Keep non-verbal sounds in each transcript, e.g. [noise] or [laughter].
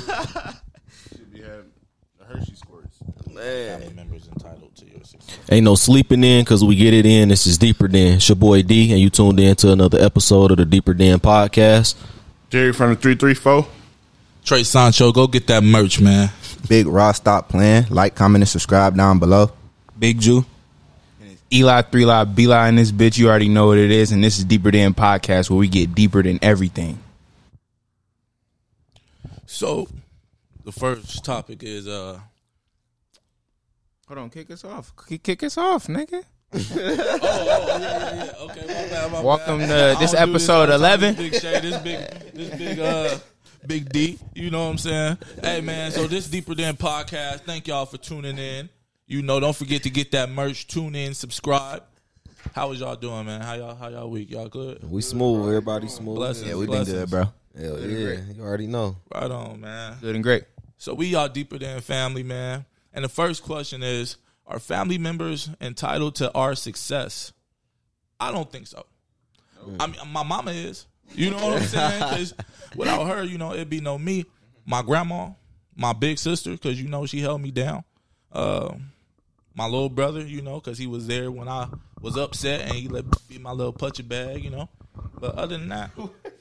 [laughs] Should be having the Hershey squirts. Family members entitled to your success. Ain't no sleeping in because we get it in. This is Deeper Than. It's your boy D, and you tuned in to another episode of the Deeper Than podcast. Jerry from the three three four. Trey Sancho, go get that merch, man. Big Raw Stop playing. Like, comment, and subscribe down below. Big Jew. Eli three live B lie in this bitch. You already know what it is, and this is Deeper Than Podcast, where we get deeper than everything. So, the first topic is uh, Hold on, kick us off. Kick, kick us off, nigga. oh, oh, yeah, yeah, yeah. Okay, my bad, my Welcome bad. to this episode all the time. 11. Big Shay, this big, this big, uh, big D. You know what I'm saying? Hey, man. So this deeper than podcast. Thank y'all for tuning in. You know, don't forget to get that merch. Tune in, subscribe. How was y'all doing, man? How y'all, how y'all week? Y'all good? We smooth. Everybody smooth. Blessings. Yeah, we been good, bro. Hell yeah. You already know. Right on, man. Good and great. So we are deeper than family, man. And the first question is: Are family members entitled to our success? I don't think so. I mean, my mama is. You know what I'm saying? Because [laughs] without her, you know, it'd be no me. My grandma, my big sister, because you know she held me down. Uh, my little brother, you know, because he was there when I was upset and he let me be my little putcha bag, you know. But other than that, [laughs]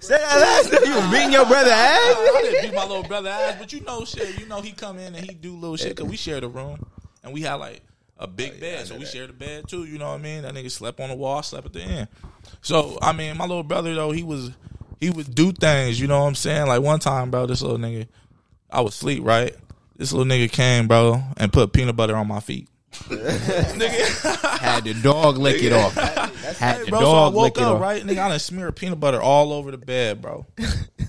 Say that last time you was beating your brother ass. I didn't beat my little brother ass, but you know, shit. You know, he come in and he do little shit because we shared a room and we had like a big oh, bed, so we shared a bed too. You know what I mean? That nigga slept on the wall, slept at the end. So I mean, my little brother though, he was he would do things. You know what I'm saying? Like one time, bro, this little nigga, I was sleep right? This little nigga came, bro, and put peanut butter on my feet. [laughs] nigga, Had the dog lick it off. Had the bro, so I dog woke lick it up, off. right? Nigga, I done smeared peanut butter all over the bed, bro. [laughs]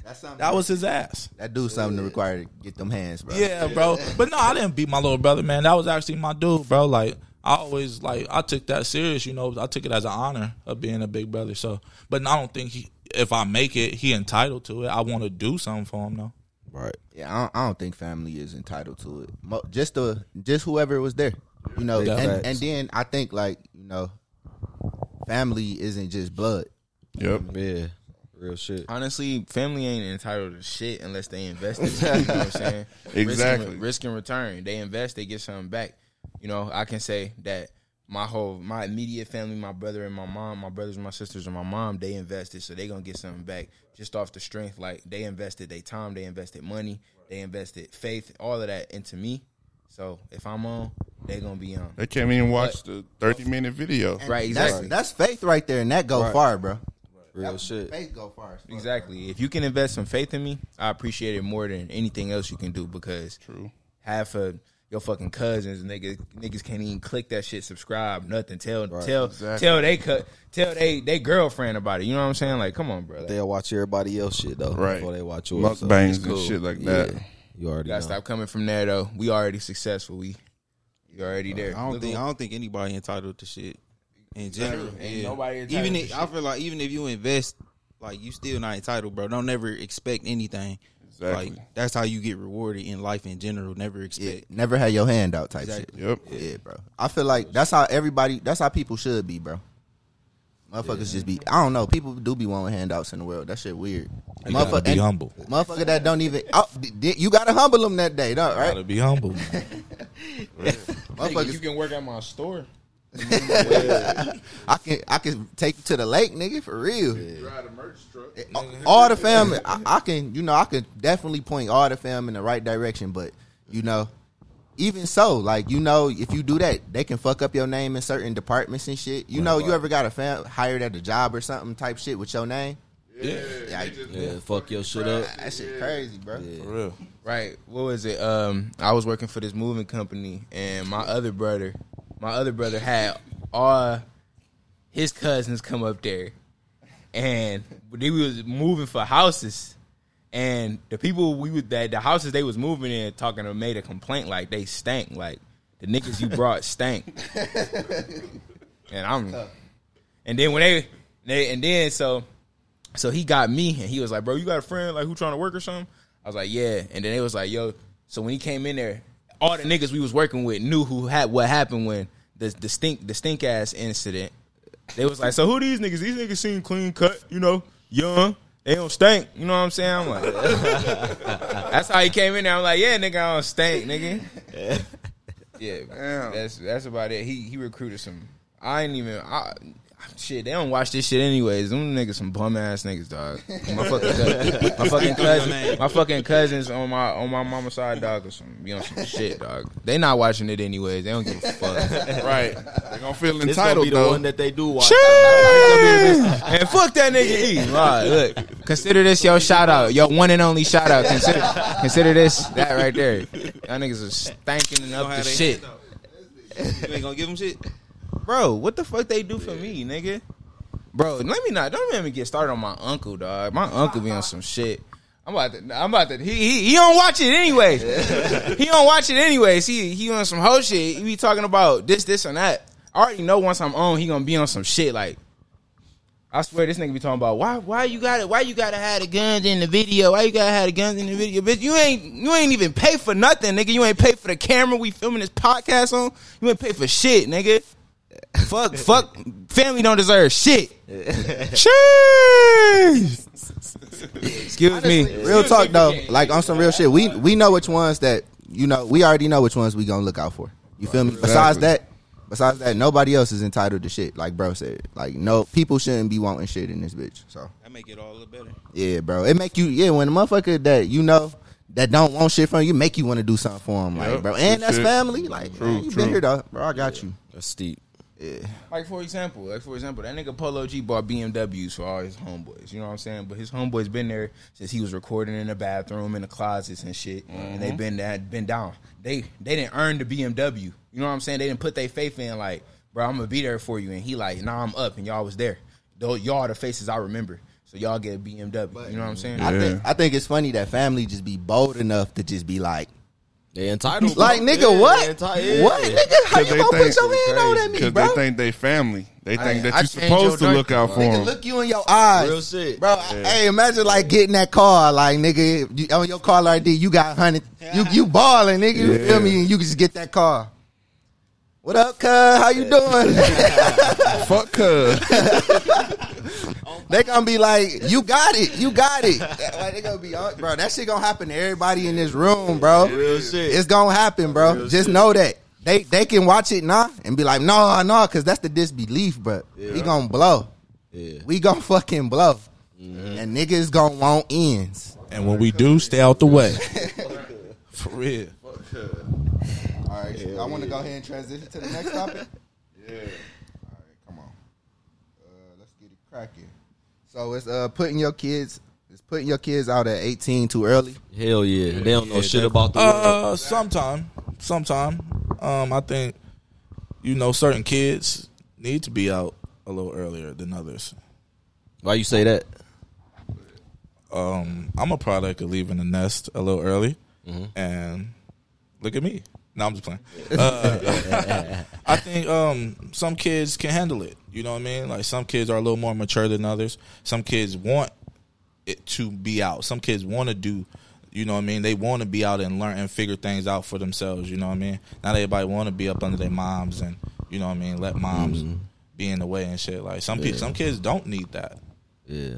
That's something. That was his ass. that do something to require to get them hands, bro. Yeah, bro. But no, I didn't beat my little brother, man. That was actually my dude, bro. Like I always like I took that serious, you know. I took it as an honor of being a big brother. So, but I don't think he, if I make it, he entitled to it. I want to do something for him though. Right. Yeah, I don't, I don't think family is entitled to it. Just the just whoever was there, you know. Big And, and then I think like you know, family isn't just blood. Yep. Yeah. Real shit. Honestly, family ain't entitled to shit unless they invest in it. You know what I'm [laughs] saying? Exactly. Risk and, risk and return. They invest, they get something back. You know, I can say that my whole my immediate family, my brother and my mom, my brothers and my sisters and my mom, they invested, so they gonna get something back just off the strength. Like they invested their time, they invested money, they invested faith, all of that into me. So if I'm on, they gonna be on. They can't even watch the thirty minute video. Right, exactly. that's faith right there, and that go Right. far, bro. Real shit. Faith go far. Exactly. If you can invest some faith in me, I appreciate it more than anything else you can do because True. half of your fucking cousins niggas niggas can't even click that shit, subscribe, nothing. Tell tell exactly. tell they cut tell they they girlfriend about it. You know what I'm saying? Like, come on, bro. Like, They'll watch everybody else shit though. Right. Before they watch yours. so Mukbangs it's and cool. shit like Yeah. That. You already gotta know. stop coming from there though. We already successful. We we already there. I don't Look think what- I don't think anybody entitled to shit in general. Ain't Yeah. nobody entitled even to if, shit. I feel like even if you invest, like you still not entitled, bro. Don't never expect anything. Exactly. Like that's how you get rewarded in life in general. Never expect. Yeah, expect. never had your hand out type Exactly. Yep. Yeah, bro. I feel like that's how everybody. That's how people should be, bro. Motherfuckers just be. I don't know. People do be wanting handouts in the world. That shit weird. You gotta be and- humble. Motherfucker that don't even. Oh, d- d- you gotta humble them that day, though, Gotta be humble. man. [laughs] Nigga, Motherfuckers you can work at my store. I can I can take you to the lake, nigga, for real. Ride a merch truck. All- All the family, I, I can, you know, I can definitely point all the fam in the right direction, but you know, even so, like you know, if you do that, they can fuck up your name in certain departments and shit. You know, you ever got a fam hired at a job or something type shit with your name? Yeah, Yeah, I- Yeah, fuck your shit up. that shit crazy, bro. for real. Right. What was it? Um, I was working for this moving company, and my other brother, my other brother had all his cousins come up there, and they was moving for houses, and the people we would that the houses they was moving in talking to made a complaint like they stank, like the niggas you brought stank, [laughs] and I'm, and then when they they and then so so he got me and he was like, bro, you got a friend like who trying to work or something? I was like, yeah. And then they was like, yo. So when he came in there, all the niggas we was working with knew who had what happened when the the stink the stink ass incident. They was like, so who these niggas? These niggas seem clean cut, you know, young. They don't stink. You know what I'm saying? I'm like, [laughs] that's how he came in there. I'm like, yeah, nigga, I don't stink, nigga. Yeah, Damn. that's that's about it. He he recruited some. I ain't even. I, shit, they don't watch this shit anyways. Them niggas some bum ass niggas, dog. My fucking [laughs] cousin, my fucking cousin, my fucking cousins on my on my mama's side, dog, or some you know some shit, dog. They not watching it anyways. They don't give a fuck. [laughs] Right. They're gonna feel This gonna entitled be the though. one that they do watch. and fuck that nigga E. Right, look, consider this your shout out, your one and only shout out. Consider consider this that right there. Y'all niggas are stanking and up Know how to they shit. You ain't gonna give them shit. Bro, what the fuck they do for me, nigga? Bro, let me not. Don't let me get started on my uncle, dog. My uncle be on some shit. I'm about to. I'm about to. He he, he don't watch it anyways. [laughs] he don't watch it anyways. He he on some whole shit. He be talking about this, this, and that. I already know once I'm on, he gonna be on some shit. Like, I swear this nigga be talking about why why you got it Why you gotta have the guns in the video? Why you gotta have the guns in the video? Bitch, you ain't you ain't even pay for nothing, nigga. You ain't pay for the camera we filming this podcast on. You ain't pay for shit, nigga. Fuck, fuck. Family don't deserve shit. [laughs] Cheese. Excuse me. Real talk though, like on some real shit. We we know which ones that you know. We already know which ones we gonna look out for. You feel me? Besides that, besides that, nobody else is entitled to shit. Like bro said, like no people shouldn't be wanting shit in this bitch. So That make it all look better. yeah, bro, it make you yeah when a motherfucker that you know that don't want shit from you make you want to do something for him, like Yep, bro. And that's shit. family. Like True, man, you true. been here though, bro. I got you. That's steep. Like for example, like for example, that nigga Polo G bought BMWs for all his homeboys. You know what I'm saying? But his homeboys been there since he was recording in the bathroom, in the closets and shit. And they mm-hmm. been that been down. They they didn't earn the BMW. You know what I'm saying? They didn't put their faith in like, bro, I'm gonna be there for you. And he like, nah, I'm up, and y'all was there. Though y'all are the faces I remember. So y'all get a BMW. you know what I'm saying? I think I think it's funny that family just be bold enough to just be like, They entitled. like nigga, Yeah, what? they. Yeah. What nigga? How you gonna put your hand on at me, Because bro? they think they family. They think I that you changed supposed to look out for Nigga, them. look you in your eyes. Real shit. Bro, hey, imagine like getting that car, like nigga, you, on your car like this, you got hundred, you you balling, nigga, you Yeah. feel me? And you can just get that car. What up, cuz? How you doing? [laughs] Fuck cuz. they gonna be like, you got it, you got it. Like, they gonna be, uh, bro. That shit gonna happen to everybody in this room, bro. Real shit. It's gonna happen, bro. Just know that they they can watch it now and be like, no, no, because that's the disbelief, bro. We gonna blow. Yeah. We gonna fucking blow. Mm-hmm. And niggas gonna want ends. And when we do, stay out the way. [laughs] For real. All right, I want to go ahead and transition to the next topic. [laughs] yeah. All right, come on. Uh, let's get it cracking. So it's uh putting your kids, it's putting your kids out at 18 too early. Hell yeah. They don't know shit about the world. Uh, sometime, sometime. Um, I think you know certain kids need to be out a little earlier than others. Why you say that? Um, I'm a product of leaving the nest a little early, and look at me. No, I'm just playing. [laughs] Uh, I think um, some kids can handle it. You know what I mean? Like some kids are a little more mature than others. Some kids want it to be out. Some kids want to do. You know what I mean? They want to be out and learn and figure things out for themselves. You know what I mean? Not everybody want to be up under their moms and you know what I mean. Let moms be in the way and shit. Like some people, some kids don't need that. Yeah.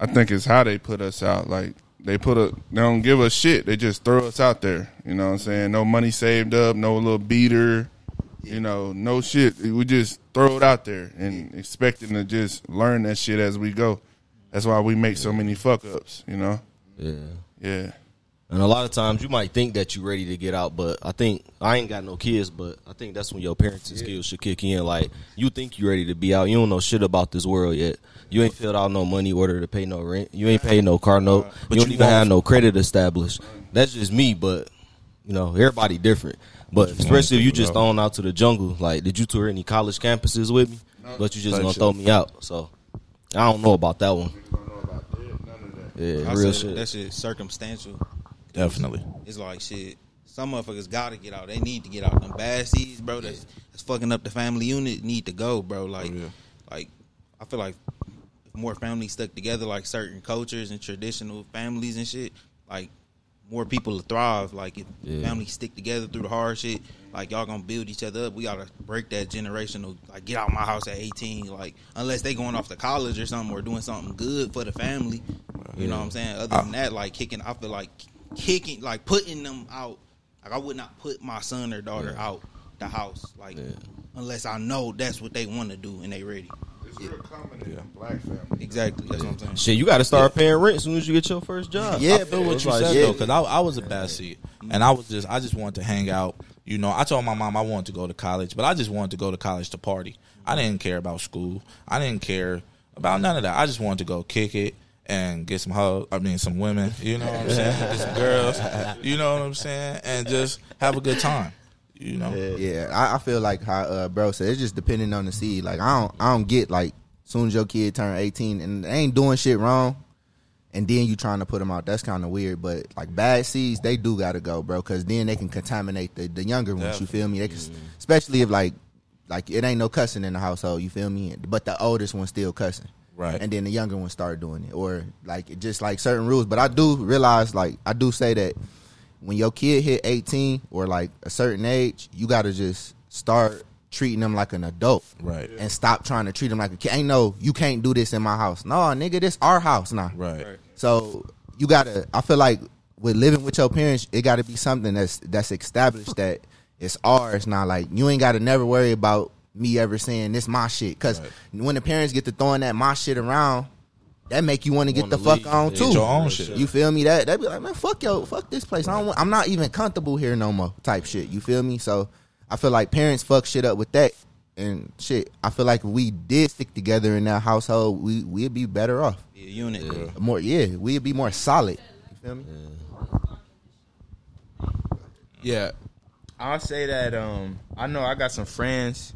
I think it's how they put us out. Like they put a, they don't give us shit. They just throw us out there. You know what I'm saying? No money saved up, no little beater. You know, no shit. We just throw it out there and expecting to just learn that shit as we go. That's why we make so many fuck ups. You know? Yeah. Yeah. And a lot of times you might think that you're ready to get out, but I think I ain't got no kids, but I think that's when your parenting skills should kick in. Like you think you're ready to be out, you don't know shit about this world yet. You ain't filled out no money order to pay no rent. You ain't paid no car note. you don't you even have no credit established. That's just me, but you know everybody different. But especially if you just thrown out to the jungle. Like, did you tour any college campuses with me? But you just gonna throw me out. So I don't know about that one. Yeah, I real said shit. That shit circumstantial. Definitely. It's like shit. Some motherfuckers gotta get out. They need to get out. Them bad seeds, bro. That's, that's fucking up the family unit. Need to go, bro. Like, yeah. like I feel like if more families stuck together, like certain cultures and traditional families and shit, like more people to thrive. Like if Yeah. families stick together through the hard shit, like y'all gonna build each other up. We gotta break that generational. Like get out my house at eighteen. Like unless they going off to college or something or doing something good for the family. You know what I'm saying? Other than that, like kicking, I feel like kicking, like putting them out. Like I would not put my son or daughter out the house. Like unless I know that's what they want to do and they ready. It's real common in black families. Exactly. That's what I'm saying. Shit, you got to start paying rent as soon as you get your first job. Yeah, I feel what you like, said yeah. though, because I, I was a bad seed, mm-hmm. and I was just I just wanted to hang out. You know, I told my mom I wanted to go to college, but I just wanted to go to college to party. I didn't care about school. I didn't care about none of that. I just wanted to go kick it and get some hoes. I mean, some women. You know what I'm saying? Get some girls. You know what I'm saying? And just have a good time. You know. Yeah, I, I feel like how uh, bro said. It's just depending on the seed. Like I don't, I don't get like soon as your kid turn eighteen and they ain't doing shit wrong, and then you trying to put them out. That's kind of weird. But like bad seeds, they do gotta go, bro, because then they can contaminate the, the younger ones. You feel me? They can, especially if like like it ain't no cussing in the household. You feel me? But the oldest one still cussing. Right. And then the younger one start doing it, or like just like certain rules. But I do realize, like I do say that when your kid hit 18 or like a certain age, you got to just start treating them like an adult. Right. And stop trying to treat them like a kid. Ain't no, you can't do this in my house. No, nigga, this our house now. Right. So you got to, I feel like with living with your parents, it got to be something that's, that's established that it's ours now. Like you ain't got to never worry about me ever saying this my shit. Cause when the parents get to throwing that my shit around, that make you want to get the Wanna fuck leave. on too. your own shit. You feel me? That that be like, man, fuck yo, fuck this place. I don't. Want, I'm not even comfortable here no more. Type shit. You feel me? So I feel like parents fuck shit up with that and shit. I feel like if we did stick together in that household, we we'd be better off. Be a unit. More, yeah, we'd be more solid. You feel me? Yeah, I'll say that. Um, I know I got some friends,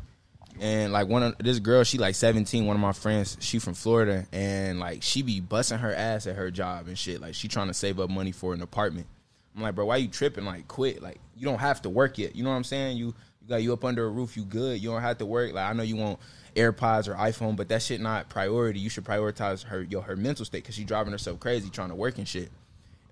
and like one of this girl, she like seventeen. One of my friends, she from Florida, and like she be busting her ass at her job and shit. Like she trying to save up money for an apartment. I'm like, bro, why you tripping? Like, quit. Like, you don't have to work yet. You know what I'm saying? You you got you up under a roof. You good. You don't have to work. Like, I know you want AirPods or iPhone, but that shit not priority. You should prioritize her your her mental state because she driving herself crazy trying to work and shit.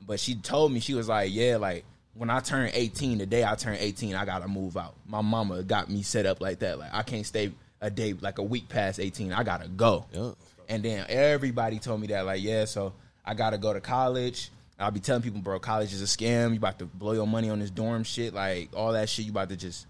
But she told me she was like, yeah, like when I turn 18, the day I turn 18, I gotta move out. My mama got me set up like that. Like I can't stay a day like a week past 18. I gotta go. Yup. And then everybody told me that like, yeah, so I gotta go to college. I'll be telling people, bro, college is a scam. You about to blow your money on this dorm shit, like all that shit. You about to just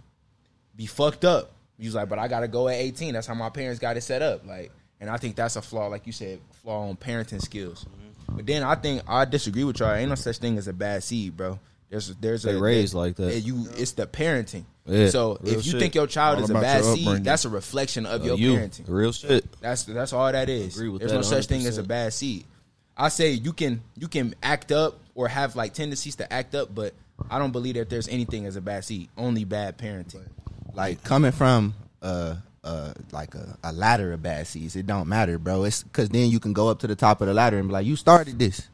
be fucked up. You was like, but I gotta go at 18. That's how my parents got it set up. Like, and I think that's a flaw, like you said, flaw on parenting skills. Mm-hmm. But then I think I disagree with y'all. Ain't no such thing as a bad seed, bro. There's there's They a raised like that. You it's the parenting. Yeah, so if you shit. think your child All is a bad seed, that's a reflection of Uh, your you, parenting. real shit. That's that's all that is. Agree with There's that no such thing as a bad seed. I say you can you can act up or have like tendencies to act up, but I don't believe that there's anything as a bad seed. Only bad parenting. Like coming from uh uh like a, a ladder of bad seeds, it don't matter, bro. It's because then you can go up to the top of the ladder and be like, you started this.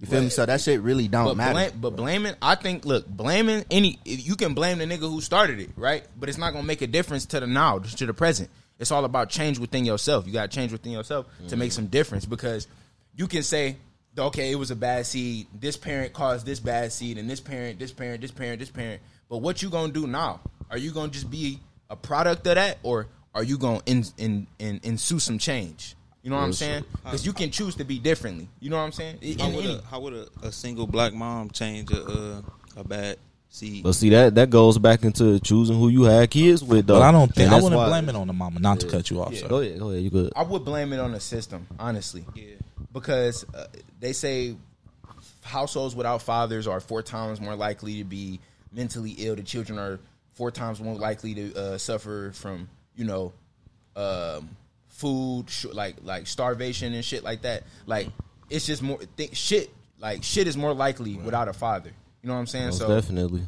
You feel me? So that shit really don't But matter. blame, but blaming, I think. Look, blaming any you can blame the nigga who started it, right? But it's not gonna make a difference to the now, to the present. It's all about change within yourself. You got to change within yourself to make mm-hmm. some difference because you can say, okay, it was a bad seed. This parent caused this bad seed, and this parent, this parent, this parent, this parent. But what you gonna do now? Are you gonna just be a product of that, or are you gonna in, in, in, ensue some change? You know what I'm saying? Because you can choose to be differently. You know what I'm saying? In- How would, a, how would a, a single black mom change a uh, a bad seed? But see that that goes back into choosing who you had kids with. Though. But I don't think I wouldn't blame it on the mama. Not to cut you off. sir. Go ahead, go ahead. You good? I would blame it on the system, honestly. Yeah. Because uh, they say households without fathers are four times more likely to be mentally ill. The children are four times more likely to uh, suffer from, you know, um, food, sh- like like starvation and shit like that. Like it's just more th- shit. Like shit is more likely without a father. You know what I'm saying? Most so definitely.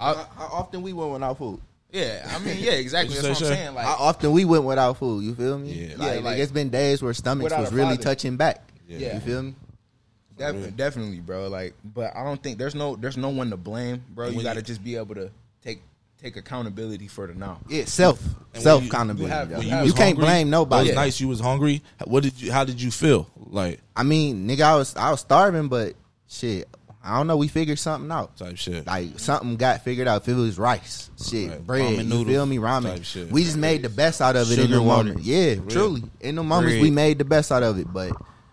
I- how, how often we went without food? yeah, I mean, yeah, exactly. [laughs] That's what I'm say, saying. How Like often we went without food? You feel me? Yeah. like, Yeah, like, like- it's been days where stomachs Without was a really father. touching back. Yeah. You feel me? Def- definitely, bro. Like, but I don't think there's no there's no one to blame, bro. You got to just be able to take take accountability for the now. Yeah, self when self you- accountability. you have- you, you can't hungry, blame nobody. Those nights you was hungry. What did you? How did you feel? Like I mean, nigga, I was I was starving, but shit, I don't know. We figured something out. type shit. Like something got figured out. If it was rice, shit, Right. bread, Ramen you noodles feel me? Ramen. type shit. We just made the best out of it in the moment. Yeah, truly. In the moments, we made the best out of it. But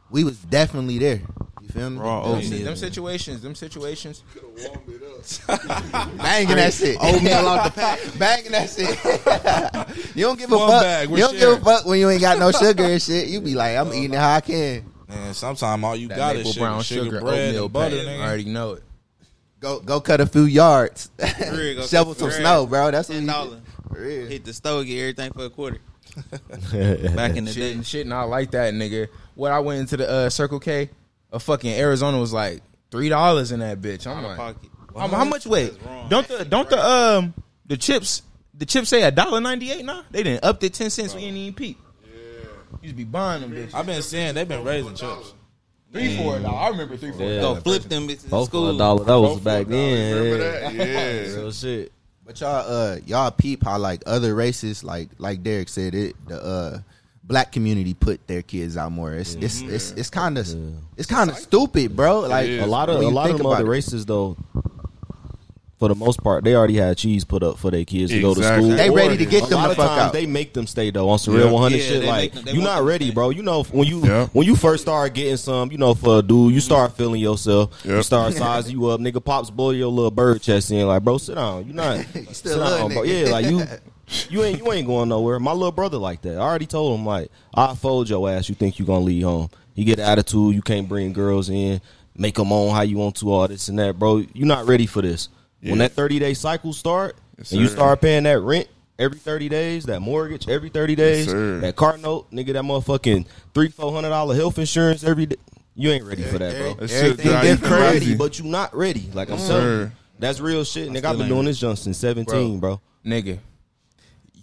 we was definitely there. You feel me? Raw Them, oatmeal. them situations, them situations. [laughs] Banging that shit. Oatmeal out the [laughs] pack. Banging that shit. [laughs] you don't give a One fuck. bag, you don't give a fuck when you ain't got no sugar and shit. You be like, I'm eating it how I can. Man, sometimes all you That got maple is sugar, brown sugar, sugar, bread, oatmeal and butter. pack. nigga. I already know it. Go go cut a few yards. real, Shovel some snow, bro. That's what Ten dollars. Hit the stove, get everything for a quarter. Back in the Shit, day. and shit not like that, nigga. What I went into the uh, Circle K, a fucking Arizona was like three dollars in that bitch. I'm Out like, pocket. how, how much weight? Don't the don't the um the chips the chips say a dollar ninety eight now? They didn't up to ten cents. We ain't even peep. Yeah, used to be buying them bitches. I've been seeing they've been raising chips. Three for a dollar. I remember three for a Yeah. Go flip them bitches in Both for school. a dollar. That was Both back for then. Remember yeah. that? Yeah. [laughs] Real shit. But y'all, uh, y'all peep how like other races, like like Derek said, it the uh black community put their kids out more. It's it's mm-hmm. it's it's kind of it's kind of stupid, bro. Like. A lot of when a lot of them other races though. For the most part, they already had cheese put up for their kids to go to school. They ready to get a them lot the of fuck times out. They make them stay though on some Yeah. one hundred Yeah, shit. Like them- you're not ready, bro. You know when you Yeah. when you first start getting some, you know, for a dude, you start feeling yourself. You Yep. start [laughs] sizing you up. Nigga pops blow your little bird chest in. Like, bro, sit down. You're not [laughs] still sit down, little bro. Yeah, like you. [laughs] [laughs] You ain't you ain't going nowhere. My little brother like that. I already told him like I'll fold your ass. You think you gonna leave home? You get an attitude. You can't bring girls in. Make them on how you want to. All this and that, bro. You're not ready for this. When that 30 day cycle start Yes, and you start paying that rent every 30 days, that mortgage every 30 days, sir. that car note, nigga, that motherfucking three four hundred dollar health insurance every day. You ain't ready for that, bro. That shit Everything drive you different. You ready, crazy. but you not ready. Like I'm Yes, telling you, that's real shit. Nigga, I've been doing this junk since 17, bro. nigga.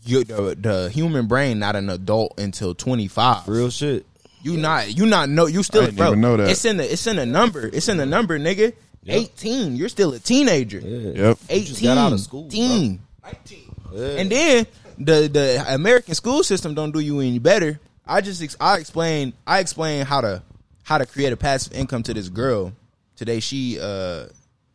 You the the human brain not an adult until twenty five. Real shit. You not you not know you still I didn't bro. even know that. It's in the it's in the number. It's in the number, nigga. Eighteen. You're still a teenager. Yeah. Yep. Eighteen. just got out of school, bro. Teen. Yeah. And then the the American school system don't do you any better. I just ex- I explain I explain how to how to create a passive income to this girl. Today she uh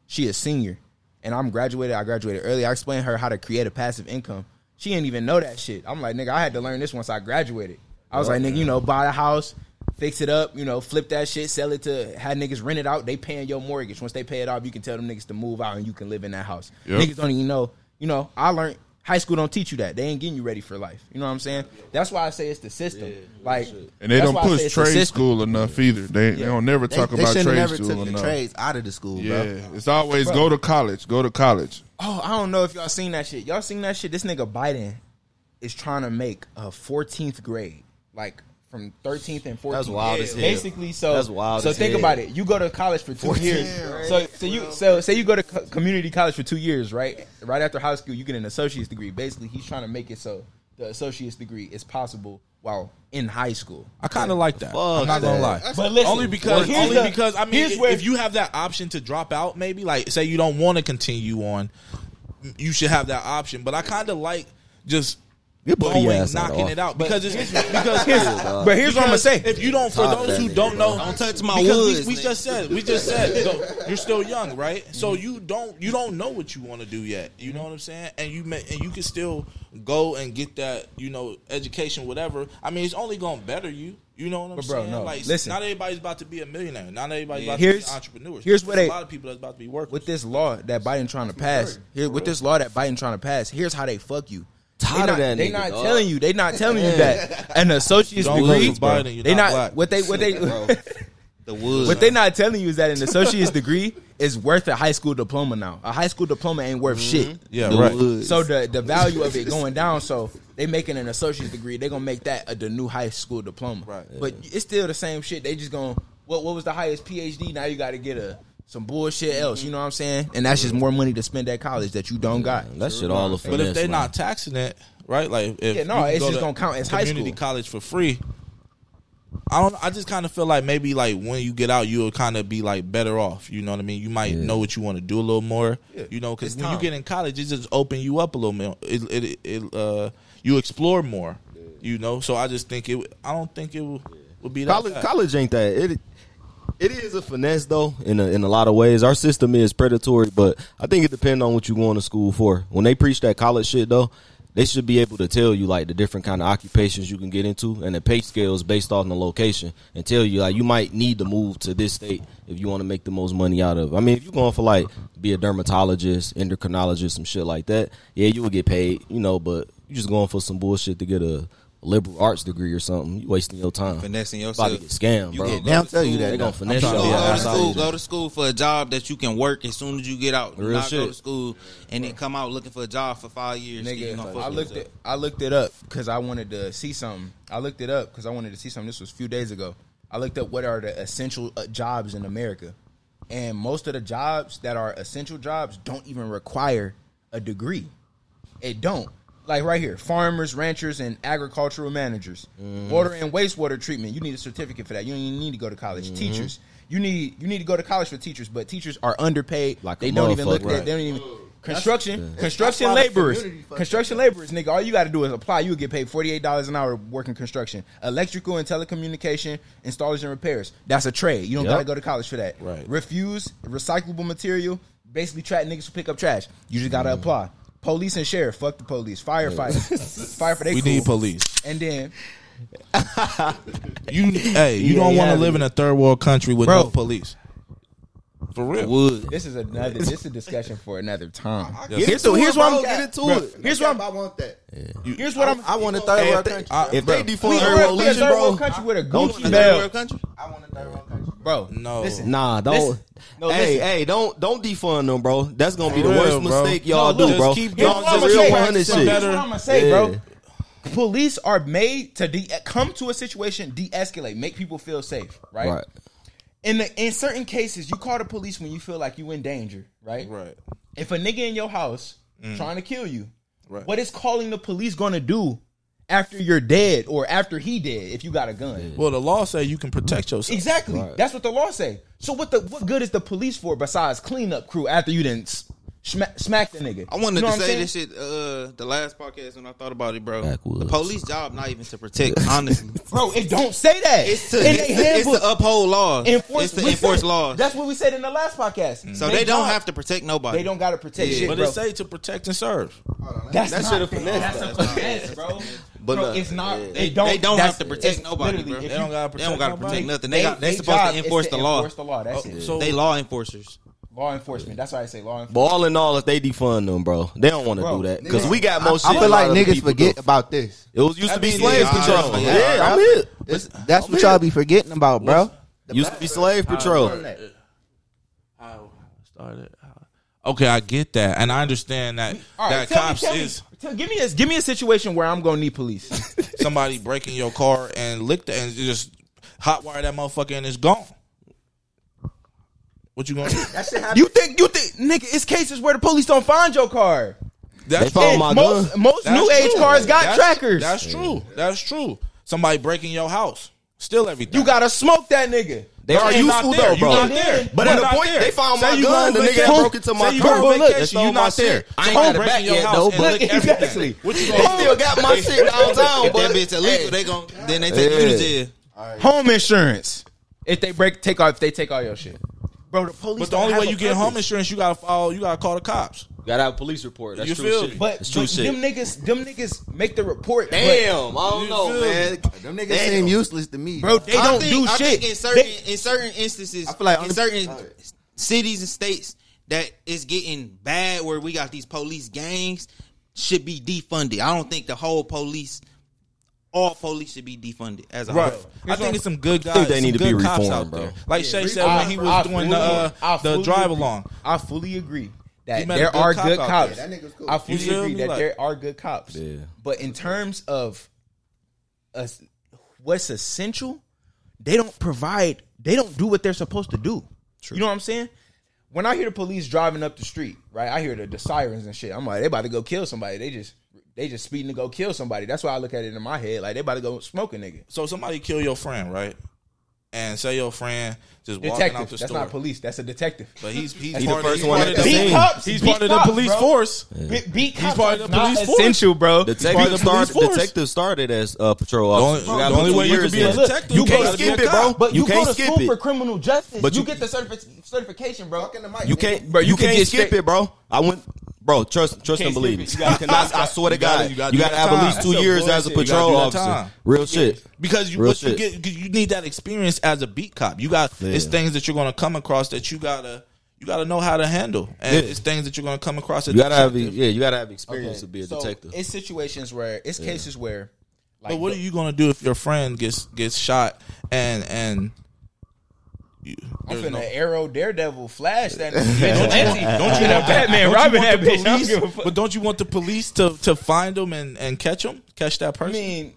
she a senior and I'm graduated. I graduated early. I explained her how to create a passive income. She didn't even know that shit. I'm like, nigga, I had to learn this once I graduated. I was oh, like, nigga, you know, buy a house, fix it up, you know, flip that shit, sell it to have niggas rent it out. They paying your mortgage. Once they pay it off, you can tell them niggas to move out and you can live in that house. Yep. Niggas don't even know. You know, I learned high school don't teach you that. They ain't getting you ready for life. You know what I'm saying? That's why I say it's the system. like, And they don't why I say push trade system. school enough either. They, they don't never talk they about should have trade never school took the trades out of the school, Yeah, bro. it's always go to college. Go to college. Oh, I don't know if y'all seen that shit. Y'all seen that shit? This nigga Biden is trying to make a 14th grade, like from 13th and 14th. That's wild as hell. Basically, so That's wild So as think hell. about it. You go to college for two years. So so you so say you go to co- community college for two years, right? Right after high school, you get an associate's degree. Basically, he's trying to make it so the associate's degree is possible while in high school. I kind of like that. Fuck I'm not gonna lie. But listen, only because well, here's only the- because I mean, here's if, where- if you have that option to drop out, maybe like say you don't want to continue on, you should have that option. But I kind of like just Your going, ass knocking it out because it's because [laughs] But here's what I'm gonna say. If you don't, for Top those who don't know, Don't touch my because woods, We, we just said, we just said, [laughs] go- you're still young, right? So you don't, you don't know what you want to do yet. You know what I'm saying? And you may, and you can still go and get that, you know, education, whatever. I mean, it's only gonna better you. You know what I'm But bro, saying? no, like, listen. not everybody's about to be a millionaire. Not everybody's about Here's- to be entrepreneurs. here's what they- a lot of people that's about to be working with this law that Biden trying to pass, here with this law that Biden trying to pass, here's how they fuck you. Tired they of not, that They nigga, not dog. telling you. They not telling you that an associate's Don't degree. vote for Biden, you're they not not black. what they what they The woods. what they not telling you is that an associate's degree is worth a high school diploma now. A high school diploma ain't worth shit. Mm-hmm. yeah, The right. woods. So the the value of it going down. So they making an associate's degree. They gonna make that a, the new high school diploma. Right. But it's still the same shit. They just gonna what what was the highest PhD? Now you got to get a some bullshit else. You know what I'm saying? And that's just more money to spend at college that you don't got. That shit all a But if they're man. not taxing it, right? Like if Yeah, no, you it's go just to gonna count as high community school. college for free. I don't. I just kind of feel like maybe like when you get out, you'll kind of be like better off. You know what I mean? You might know what you want to do a little more. You know, because It's when you time. get in college, it just open you up a little more. It, it, it, uh, you explore more. You know, so I just think it. I don't think it will, will be that. college, bad. college ain't that. It It is a finesse though, in a, in a lot of ways. Our system is predatory, but I think it depends on what you going to school for. When they preach that college shit though, they should be able to tell you like the different kind of occupations you can get into and the pay scales based on the location and tell you like you might need to move to this state if you want to make the most money out of. I mean, if you're going for like be a dermatologist, endocrinologist, some shit like that, yeah, you will get paid, you know, but you're just going for some bullshit to get a liberal arts degree or something. You wasting your time. Finessing About to yourself. get scammed, You bro. get- They don't tell you They're gonna though. finesse You you. go, go to school, go to school for a job that you can work as soon as you get out. Real not go to school and then come out looking for a job for five years. thinking you gonna Nigga, fuck I looked it. I looked it up because I wanted to see something. I looked it up because I wanted to see something. This was a few days ago. I looked up what are the essential uh, jobs in America, and most of the jobs that are essential jobs don't even require a degree. It don't. Like right here, farmers, ranchers, and agricultural managers. Mm-hmm. Water and wastewater treatment. You need a certificate for that. You don't even need to go to college. Mm-hmm. Teachers. You need you need to go to college for teachers, but teachers are underpaid. Like a they don't even look motherfucker. at. They don't even. Construction, construction why the laborers, community fucked construction laborers, nigga. All you got to do is apply. You will get paid forty eight dollars an hour working construction, electrical and telecommunication installers and repairs. That's a trade. You don't Yep. got to go to college for that. Right. Refuse recyclable material. Basically, track niggas who pick up trash. You just got to mm. apply. Police and sheriff. Fuck the police. Firefighters. [laughs] Firefighter. They We cool. need police. And then You, hey, you Yeah, don't want yeah. to live in a third world country with Bro. no police. For real. Wood. this is another. this is a discussion for another time. Get Here's, into the, here's it, what bro. I'm Get into bro, it. Here's what I'm. I want that. Here's what I'm. I want a third Hey, world if they- country. I- If they we defund are Earl we a Legion, third bro, world country with a Don't Gucci want a belt, third. I want a third world country. Bro. No. listen. Nah, don't. Listen. No, hey, listen. hey, don't don't defund them, bro. That's gonna be the real, worst bro. mistake y'all No, do, bro. just keep Here's Y'all just I'ma real say. 100 Here's shit. what I'm gonna say, Yeah. bro. Police are made to de- come to a situation, de-escalate, make people feel safe, right? Right. In the in certain cases, you call the police when you feel like you in danger, right? Right. If a nigga in your house mm. trying to kill you, Right. what is calling the police going to do after you're dead or after he dead if you got a gun? Well, the law say you can protect yourself. Exactly. That's what the law say. So what the what good is the police for besides cleanup crew after you didn't s- smack, smack the nigga? I wanted You know to say saying? this shit uh the last podcast when I thought about it, bro. Backwoods. The police job not even to protect, [laughs] honestly. Bro, it don't say that. It's to, in it's, to, it's to uphold laws. enforce, it's to enforce said- laws. That's what we said in the last podcast. so They they don't job- have to protect nobody. They don't got to protect Yeah. shit, But bro. it say to protect and serve. That's That not- shit a finesse, That's a finesse, bro. But bro, no, it's not. yeah. They don't. They don't have to protect nobody, bro. if They don't gotta They don't protect gotta protect nothing. They, got they they supposed to enforce to the law. Enforce the law. That's Oh, it. so- They law enforcers. Law enforcement. That's why I say law enforcement. But all in all, if they defund them, bro, they don't want to do that because we got most. I, shit. I feel like niggas forget do. about this. It was used to be mean, slave yeah, patrol. I- Yeah, yeah, I'm here. This, that's what y'all be forgetting about, bro. Used to be slave patrol. How started? Okay, I get that, and I understand that All right, that tell me- cops tell me- is tell- give me a give me a situation where I'm gonna need police. [laughs] somebody breaking your car and licked that and just hotwire that motherfucker and it's gone. What you gonna do? That shit happen. you think you think nigga? It's cases where the police don't find your car. That's They found my most gun. most That's new age true. cars got That's- trackers. That's true. That's true. Somebody breaking your house, steal everything. you gotta smoke that nigga. They are You not useful there. though, You bro. not there. But You at the not point there. they found Say my you gun, go the nigga vacation- that broke into my say you car. go on Look, vacation, stole you my not there. shit. I ain't Somebody got it breaking back your yet, house though, and but- lick everything. Exactly. What you They gonna do? still got my shit [laughs] downtown, If but that bitch illegal, they gon' then they take you to jail. Home insurance. If they break, take off. If they take all your shit, bro. The police. But the only way you get home insurance, you gotta follow. You gotta call the cops. gotta have a police report. That's You true feel shit. me? But, That's true but shit. them niggas, them niggas make the report. but- Damn, I don't know, man. Them niggas Damn. seem useless to me, bro, they I don't think, do I shit. think in certain They- in certain instances, I feel like in only- certain Alright. cities and states that it's getting bad where we got these police gangs should be defunded. I don't think the whole police, all police should be defunded as a Right. whole. I think it's some good guys. think they need to be cops reformed, out bro. there. Like Shay said I- when he was I doing fully- the uh, the drive along. I fully agree that there are good cops. there. That cool. I fully agree that Like- there are good cops. Yeah. But in terms of us, what's essential, they don't provide. They don't do what they're supposed to do. You know what I'm saying? When I hear the police driving up the street, right? I hear the, the sirens and shit. I'm like, they about to go kill somebody. They just they just speeding to go kill somebody. That's why I look at it in my head like they about to go smoke a nigga. So somebody kill your friend, right? and say your friend just walking out the street. That's store. not police. That's a detective. But he's he's He the part of, first he's one part at of the the scene. cops. He's Beat part of the cops, police bro. force. Be- beat He's cops part are of the not police force. essential, bro. Detective, part of the police started, force. detective started as a patrol The officer. only, You the only way you years can be a in. detective, You you can't gotta skip it, cop. bro. But You you, can't to skip school it. for criminal justice. But you, you- get the certifi- certification, bro. You can't, Bro, bro. you You, can can't get skip it, bro. I went, bro. Trust, trust and believe skip me. You gotta- [laughs] You I swear to you gotta- God, you gotta you got to that have at least two some years as a bullshit. You patrol officer. time. Real shit. because you Real what you shit. get 'cause you need that experience as a beat cop. You got it's things that you're gonna come across that you gotta you gotta know how to handle, and Yeah. it's things that you're gonna come across. That You gotta have, yeah. You gotta have experience to be a so detective. It's situations where it's cases where, like, But what are you gonna do if your friend gets gets shot and and you, I'm there's finna no- arrow Daredevil flash that don't you vigilante. don't you that want Batman don't you robbing that bitch? I don't police- give a fuck. But don't you want the police to to find them and and catch them, catch that person. I mean,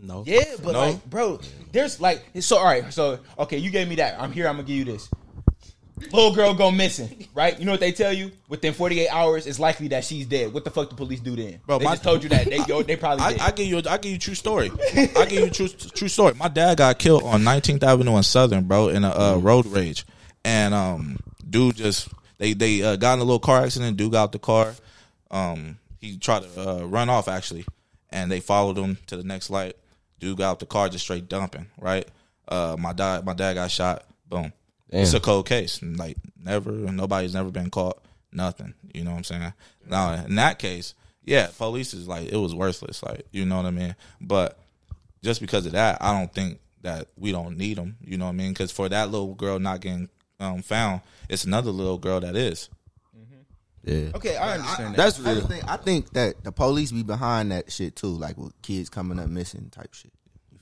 no. yeah, but No. like, bro, there's like, so all right, so okay, you gave me that. I'm here. I'm gonna give you this. Little girl go missing, right? You know what they tell you? Within 48 hours, it's likely that she's dead. What the fuck the police do then? Bro, they my- just told you that they yo, they probably I, did. I give you, I give you a true story. I give you a true, true story. My dad got killed on 19th Avenue in Southern, bro, in a uh, road rage, and um, dude just they they uh, got in a little car accident. Dude got out the car. Um, he tried to uh, run off actually, and they followed him to the next light. Dude got out the car just straight dumping. Right. Uh, my dad, my dad got shot. Boom. It's a cold case. Like never, nobody's never been caught. Nothing. You know what I'm saying? Now in that case, yeah, police is like it was worthless. Like you know what I mean. But just because of that, I don't think that we don't need them. You know what I mean? Because for that little girl not getting um, found, it's another little girl that is. Yeah. okay, I understand that. That's I real. just think, I think that the police be behind that shit too, like with kids coming up missing type shit.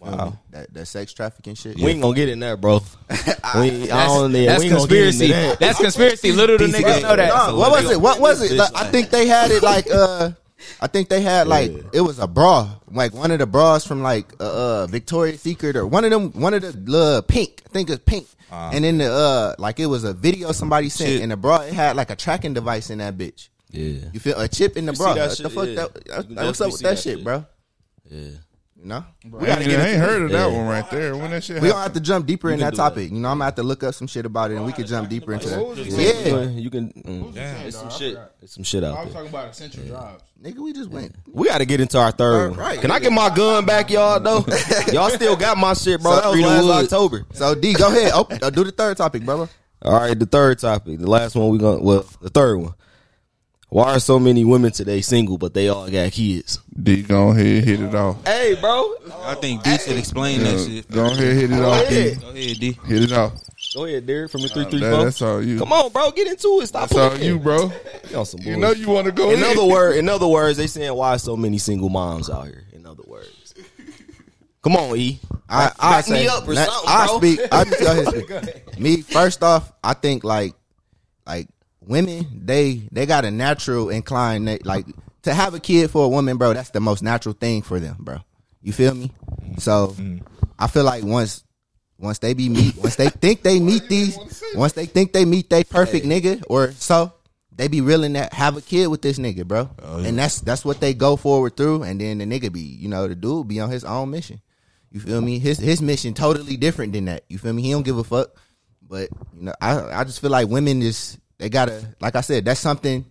You feel Wow. That that sex trafficking shit. We ain't gonna get in there, bro. [laughs] we, I don't, yeah, That's we ain't gonna get into conspiracy. that. That's conspiracy. Little do niggas know that. No, what was it? What was it? Like, I think they had it like uh I think they had like it was a bra, like one of the bras from like uh, uh Victoria's Secret or one of them, one of the little pink. I think it's pink. and then the uh like it was a video somebody sent, Shit. and the bra it had like a tracking device in that bitch. Yeah. You feel a chip in the You bra? see that What shit? the fuck? Yeah. That, that- what's up with that that shit, shit. bro? Yeah. You know, We gotta get I ain't heard of that Yeah. one right there. When that shit we gonna have to jump deeper in that do topic. You know, I'm gonna have to look up some shit about it, and we could jump deeper into that. Yeah, You can. Mm, Damn. It's some shit. It's some shit out there. I was talking about essential jobs. nigga, we just went. We got to get into our third one. Right. Can I get my gun back, y'all? Though [laughs] [laughs] y'all still got my shit, bro. So that was last. October. So D, go ahead. Oh, uh, do the third topic, brother. All right, the third topic, the last one we gonna. Well, the third one. Why are so many women today single, but they all got kids? D, go ahead, hit it off. Hey, bro. I think D should explain that shit. go ahead, hit it off. D. ahead. Go ahead, D. Hit it off. Go ahead, Derek, from the three three That- four. that's all you. Come on, bro, get into it. Stop talking. That's all playing. you, bro. [laughs] You on some You bullshit. know you want to go In in. other [laughs] word, in other words, they saying why so many single moms out here. In other words, come on, E. I, I Back say, me up or let- something, I bro. speak. I [laughs] just go ahead and speak. Me first off, I think like like women, they they got a natural incline, they, like to have a kid for a woman, bro. That's the most natural thing for them, bro. You feel me? So mm-hmm. I feel like once once they be meet, once they think they meet these, once they think they meet they perfect nigga or so. They be willing to have a kid with this nigga, bro, oh, and that's that's what they go forward through. And then the nigga be, you know, the dude be on his own mission. You feel me? His his mission totally different than that. You feel me? He don't give a fuck. But you know, I I just feel like women is they gotta like I said, that's something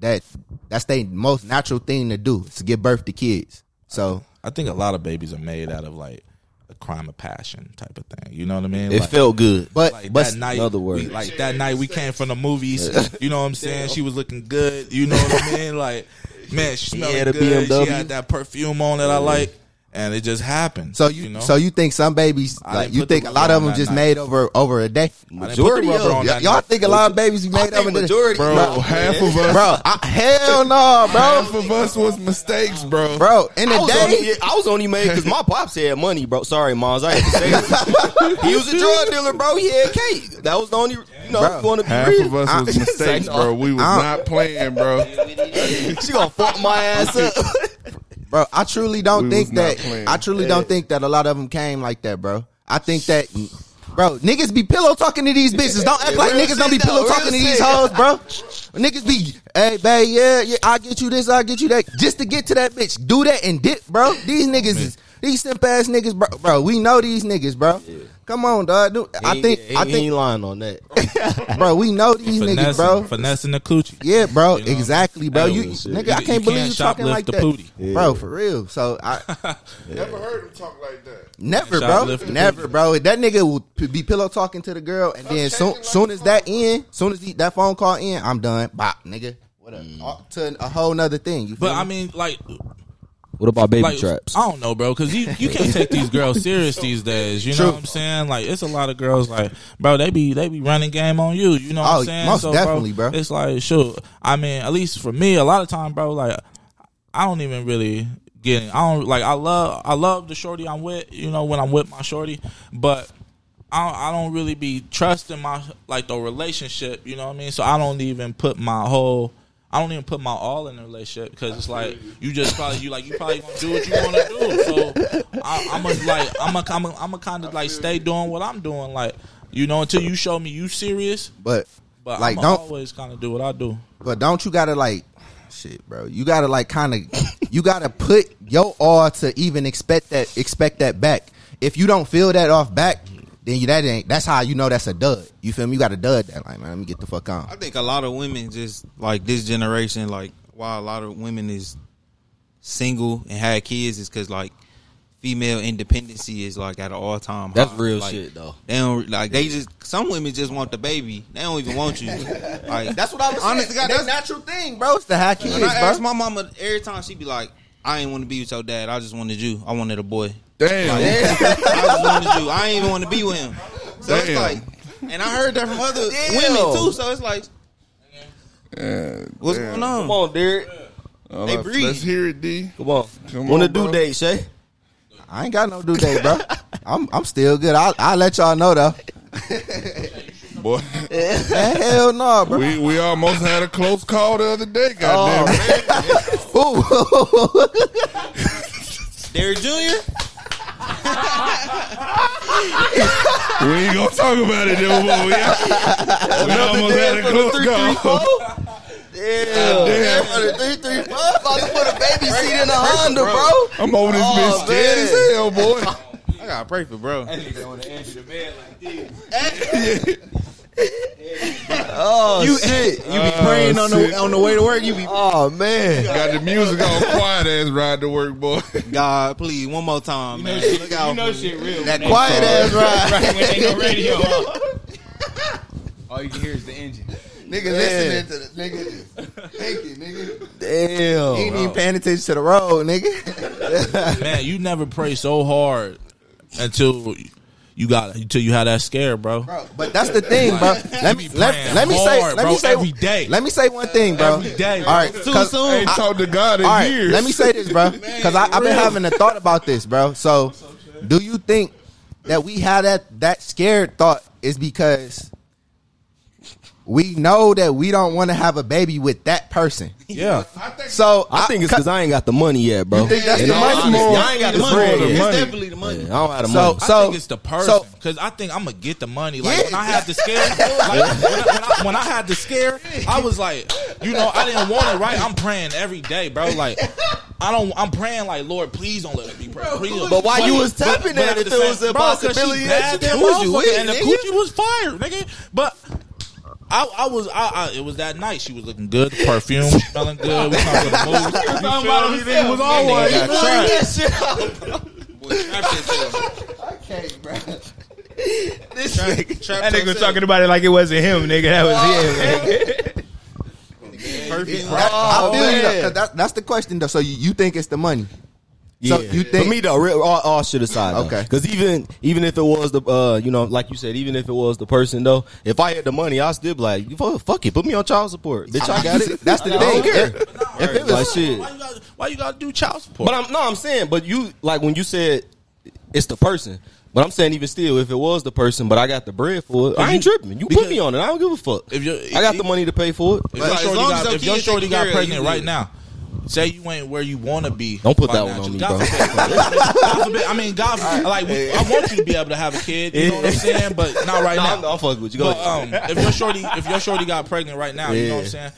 that that's their most natural thing to do is to give birth to kids. So I think a lot of babies are made out of like a crime of passion type of thing. You know what I mean? It Like- felt good. but like but that night, in other words. we, like that night we came from the movies. You know what I'm saying? She was looking good. You know what I mean? Like, man, she smelled had good. BMW. She had that perfume on that I like, and it just happened. so you, know? so you think some babies like you think a lot of them just night. made over over a day? I didn't put the majority of. Y- y'all night. think a lot of babies be made over the majority- bro. Bro, half of us, Bro, I, hell no, bro. half of us was mistakes, bro. Bro, in I the was, day, only, I was only made because my pops had money, bro. Sorry, moms, I had to say it. [laughs] he was a drug dealer, bro. He had cake. That was the only, you know, Bro, if you want to Half real. of us was [laughs] mistakes, bro. We was I- not playing, bro. She gonna fuck my ass up. [laughs] bro. I truly don't We think that. playing. I truly don't think that a lot of them came like that, bro. I think that, bro, niggas be pillow talking to these bitches. Don't act like niggas don't be shit, though, pillow talking to these shit. hoes, bro. Niggas be, hey, babe, yeah, yeah, I get you this, I get you that, just to get to that bitch. Do that and dip, bro. These niggas is These simp ass niggas, bro, bro. We know these niggas, bro. Come on, dog. Dude, He I think, he, I he think, ain't lying on that. [laughs] bro. We know these niggas, bro. finessing the coochie. Yeah, bro. You know? exactly, bro. You, nigga, You- I can't believe you talking like the that, booty. bro. For real. So I [laughs] Never heard him talk like that. never, bro. the Never, bro. That nigga will be pillow talking to the girl, and then soon, soon as that in, soon as he, that phone call in, I'm done. Bop, nigga. What up? Mm. All- To a whole nother thing. You feel But I mean, like, What about baby like traps? I don't know, bro, because you you can't take these girls serious these days. You know True. what I'm saying? Like, it's a lot of girls like, bro, they be they be running game on you. You know what Oh, I'm saying? most definitely, bro. It's like, sure. I mean, at least for me, a lot of time, bro, like, I don't even really get. It. I don't like. I love I love the shorty I'm with. You know, when I'm with my shorty, but. I don't, I don't really be trusting my like the relationship, you know what I mean. So I don't even put my whole, I don't even put my all in the relationship because it's like you just probably you like you probably gonna do what you want to do. So I, I'm a like I'm a I'm a, I'm a kind of like stay doing what I'm doing, like you know until you show me you serious. but But like, I'm don't always kind of do what I do. But don't you gotta like shit, bro? You gotta like kind of you gotta put your all to even expect that expect that back. If you don't feel that off back, then you that ain't that's how you know that's a dud. You feel me? You got a dud that like man. Let me get the fuck on. I think a lot of women just like this generation, like why a lot of women is single and had kids is because like female independency is like at an all time. That's high. real Like, shit though. They don't like they just some women just want the baby. They don't even want you. [laughs] Like That's what I was Honest to saying. God, That's that's- natural thing, bro. It's the have kids, When I ask my mama every time she'd be like, I ain't want to be with your dad. I just wanted you. I wanted a boy. Damn. Like, [laughs] I just wanted you. I ain't even want to be with him. So it's Damn. like, and I heard that from other Damn. women too. So it's like, Yeah, what's damn. going on? Come on, Derek. Oh, They let's- breathe. Let's hear it, D. Come on. Come When on, the due bro. date, Shay? I ain't got no due date, bro. [laughs] I'm I'm still good. I'll, I'll let y'all know though. Boy, Man, [laughs] hell no, bro. we we almost had a close call the other day. Goddamn. Oh. Ooh. Derek Jr. We ain't gonna talk about it no more. We, we almost had a close call. Damn. Three, three, five. About to put a baby seat in a Honda, bro. I'm over this Oh, bitch scared man. as hell, boy. I gotta pray for bro. [laughs] Oh You shit. [laughs] You be oh, praying on shit. the on the way to work. You be Oh man. Got the music on quiet ass ride to work, boy. [laughs] God, please one more time, man. Look out You know for shit real. That quiet ass ride. Right when ain't no radio [laughs] on. All you can hear is the engine. Nigga listening to the nigga just thinking, nigga. Damn. He ain't even paying attention to the road, nigga. Man, you never pray so hard until you got until you had that scare, bro. Bro, but that's the thing, bro. Let me let, let me say let bro, me say every day. Let me say one thing, bro. Every day, All right, Too 'cause- soon. Ain't talked to God in All right, years. let me say this, bro, [laughs] because I've been having a thought about this, bro. So, do you think that we had that that scared thought is because we know that we don't want to have a baby with that person? Yeah. So I think it's because I ain't got the money yet, bro. You think that's In the all money honesty, more? I ain't got the money. bread the money. It's definitely the money. Yeah, I don't have the So- money. I think it's the person so- because I think I'm gonna get the money. Like Yeah. when I had the scare, [laughs] like, when, I, when, I, when I had the scare, I was like, you know, I didn't want it. Right? I'm praying every day, bro. Like I don't. I'm praying like, Lord, please don't let it be. Bro, please. But why you was tapping that at if the there was a bro, 'cause she possibility that bad you didn't you with, and the coochie was fire, nigga. But. I, I was I, I it was that night. She was looking good, the perfume smelling good. We talking about the movie. You feel me? Nigga was all That one. nigga got Right. trapped. Boy, trapped himself. This Trap- nigga. trapped That nigga was talking about it like it wasn't him, nigga. That was him. Nigga. Perfect. I feel you, man. because that's that's the question though. So you, you think it's the money? So you think for me though, real, all, all shit aside, Okay. Because even even if it was the, uh, you know, like you said, even if it was the person though, if I had the money, I'd still be like, fuck, fuck it, put me on child support, bitch. I got it. [laughs] That's the I thing. care. [laughs] If, if it was Like shit. Why you, gotta, why you gotta do child support? But I'm no, I'm saying, but you like when you said it's the person. But I'm saying even still, if it was the person, but I got the bread for it, I ain't you- tripping. You put me on it. I don't give a fuck. If you- I got the money to pay for it. If your as shorty long as got, your if your shorty got pregnant right now, say you ain't where you want to be. Don't put that one on financially. me, God bro. forbid. God forbid. I mean, God, forbid. like we, I want you to be able to have a kid. You know what I'm saying? But not right Nah, now. I'm, I'm with you. Go But ahead. um, if your shorty, if your shorty got pregnant right now, you know what I'm saying.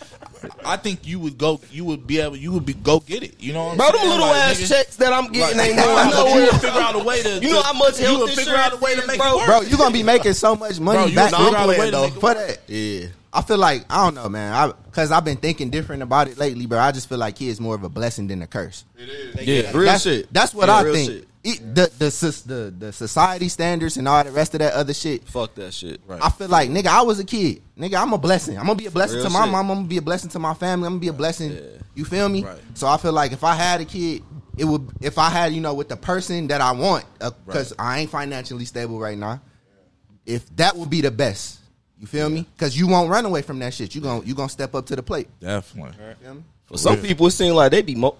I think you would go. You would be able. You would be go get it. You know, what I'm Bro, them saying? little Like, ass nigga, checks that I'm getting Right. ain't going [laughs] But you nowhere. would figure out a way to. You know how much you health would figure out a way to insurance make is, it bro? work. bro, you gonna be making so much money Bro, you back would figure out a way with to make for that. Yeah. I feel like I don't know, man. I because I've been thinking different about it lately, bro. I just feel like kids more of a blessing than a curse. It is, Yeah, Real that's, shit. That's what Yeah, I real think. shit. It- the, the the the society standards and all the rest of that other shit. Fuck that shit. Right. I feel like nigga, I was a kid. Nigga, I'm a blessing. I'm gonna be a blessing Real to my shit. mom. I'm gonna be a blessing to my family. I'm gonna be a blessing. You feel me? Right. So I feel like if I had a kid, it would. If I had you know with the person that I want, uh, because I ain't financially stable right now. If that would be the best, you feel me? Because you won't run away from that shit. You gon' you gonna step up to the plate. definitely. Feel me? For some people, it seems like they be. Mo-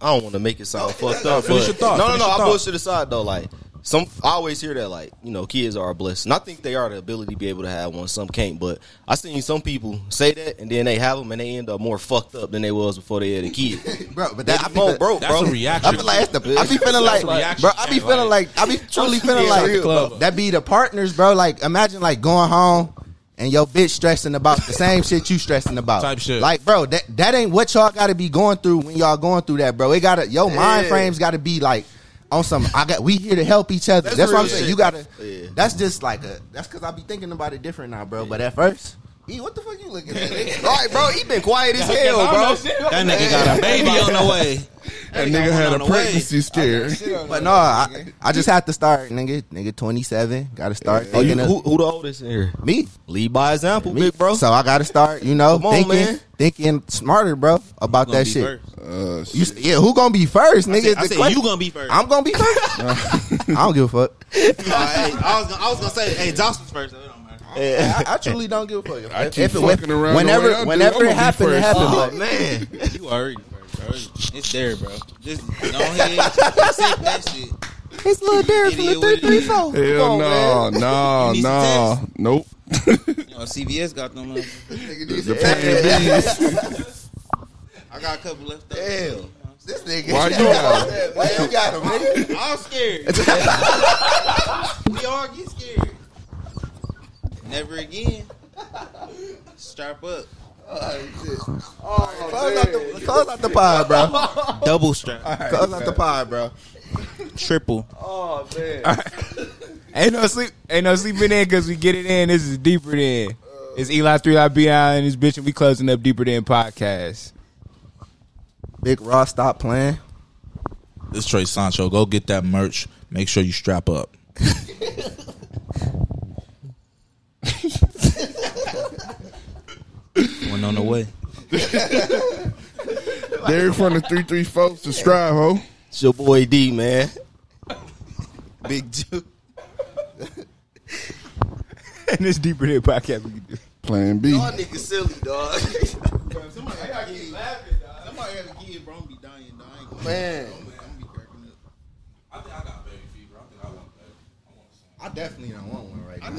I don't want to make it sound fucked up. finish your thought, No, no, no. your I thought. bullshit aside though. Like some, I always hear that like you know, kids are a blessing. I think they are the ability to be able to have one. Some can't, but I seen some people say that and then they have them and they end up more fucked up than they was before they had a kid. [laughs] Bro, but that I be be more the- broke, That's bro. a reaction. I feel like that's the. I be feeling like, That's a bro. I be feeling like- like I be truly feeling like bro. that be the partners, bro. Like imagine like going home and your bitch stressing about the same [laughs] shit you stressing about. Type shit. Like, bro, that that ain't what y'all got to be going through when y'all going through that, bro. It got to your mind frames got to be like on some. I got we here to help each other. That's, what I'm saying. shit. You gotta. Yeah. That's just like a. That's because I be thinking about it different now, bro. But at first, E, what the fuck you looking at? nigga? [laughs] All right, bro. He been quiet as hell, bro. That nigga got a baby on the way. That nigga had a pregnancy scare. But no, I, I just have to start, nigga. Nigga, twenty seven. Got to start Oh, you, thinking of who, who the oldest in here? me. Lead by example, Me. big bro. So I got to start, you know, Come on, thinking, man. thinking smarter, bro, about that shit. first. Uh, You, s- yeah, who gonna be first, I nigga? said, I The said question- you gonna be first. I'm gonna be first. [laughs] I don't give a fuck. Hey, I was gonna, I was gonna say, hey, Josh was first. So it don't matter. I, I truly don't give a fuck. I keep fucking around the Whenever, way I do, whenever I'm it gonna happened, it first. happened. Oh but man, [laughs] You already first, bro. It's there, bro. Just go [laughs] ahead, accept that shit. it's a little different from Idiot the with three it. three four. Hell no, no, You need no, tips? nope. You know, CVS got them. uh, [laughs] The plan B's. I got a couple left. Over. Damn. This nigga. Why you got him? Why you got him, nigga? I'm scared. we all get scared. Never again. Strap up. Close out the, close out the pod, bro. [laughs] Double strap. Close out the pod, bro. Triple. Oh man. Right. Ain't no sleep. Ain't no sleeping in because we get it in. This is deeper than. Uh. It's Eli three I be and this bitch, and we closing up deeper than podcast. Big Raw, stop playing. This Trey Sancho. Go get that merch. Make sure you strap up. [laughs] One on the way. Derek from the three three four. Subscribe, ho. it's your boy D, man. Big Jew. and this deeper than podcast we can do. Plan B. Y'all niggas silly, dog. Somebody got to keep laughing, dog. Somebody has a kid, bro. I'm be dying, dog. I ain't Man. I'm gonna be cracking up. I think I got baby fever. I think I want baby. I definitely don't want one right now.